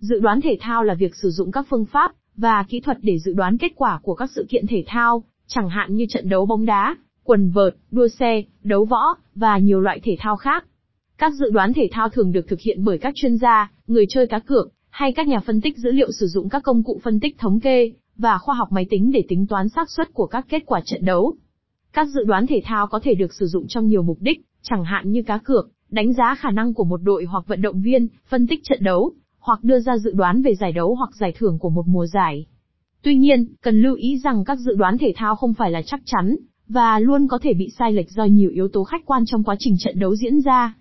Dự đoán thể thao là việc sử dụng các phương pháp và kỹ thuật để dự đoán kết quả của các sự kiện thể thao, chẳng hạn như trận đấu bóng đá, quần vợt, đua xe, đấu võ và nhiều loại thể thao khác. Các dự đoán thể thao thường được thực hiện bởi các chuyên gia, người chơi cá cược, hay các nhà phân tích dữ liệu sử dụng các công cụ phân tích thống kê và khoa học máy tính để tính toán xác suất của các kết quả trận đấu. Các dự đoán thể thao có thể được sử dụng trong nhiều mục đích, chẳng hạn như cá cược, đánh giá khả năng của một đội hoặc vận động viên, phân tích trận đấu, hoặc đưa ra dự đoán về giải đấu hoặc giải thưởng của một mùa giải. Tuy nhiên, cần lưu ý rằng các dự đoán thể thao không phải là chắc chắn, và luôn có thể bị sai lệch do nhiều yếu tố khách quan trong quá trình trận đấu diễn ra.